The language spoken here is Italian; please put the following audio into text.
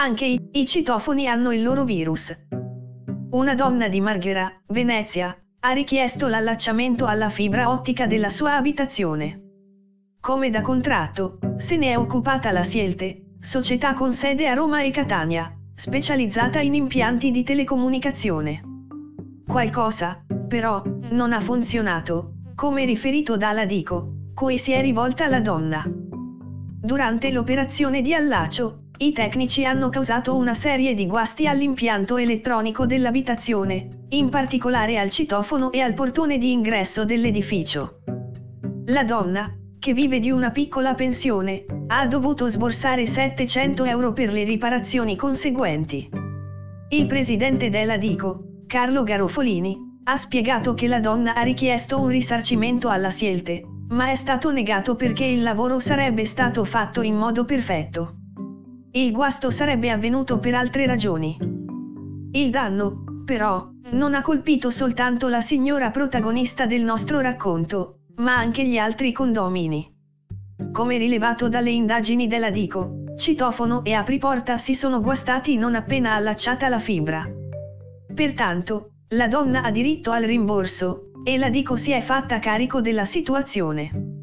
Anche i, i citofoni hanno il loro virus. Una donna di Marghera, Venezia, ha richiesto l'allacciamento alla fibra ottica della sua abitazione. Come da contratto, se ne è occupata la Sielte, società con sede a Roma e Catania, specializzata in impianti di telecomunicazione. Qualcosa, però, non ha funzionato, come riferito dalla Dico, cui si è rivolta la donna. Durante l'operazione di allaccio, i tecnici hanno causato una serie di guasti all'impianto elettronico dell'abitazione, in particolare al citofono e al portone di ingresso dell'edificio. La donna, che vive di una piccola pensione, ha dovuto sborsare 700 euro per le riparazioni conseguenti. Il presidente della Dico, Carlo Garofolini, ha spiegato che la donna ha richiesto un risarcimento alla Sielte, ma è stato negato perché il lavoro sarebbe stato fatto in modo perfetto. Il guasto sarebbe avvenuto per altre ragioni. Il danno, però, non ha colpito soltanto la signora protagonista del nostro racconto, ma anche gli altri condomini. Come rilevato dalle indagini della Dico, citofono e apriporta si sono guastati non appena allacciata la fibra. Pertanto, la donna ha diritto al rimborso, e la Dico si è fatta carico della situazione.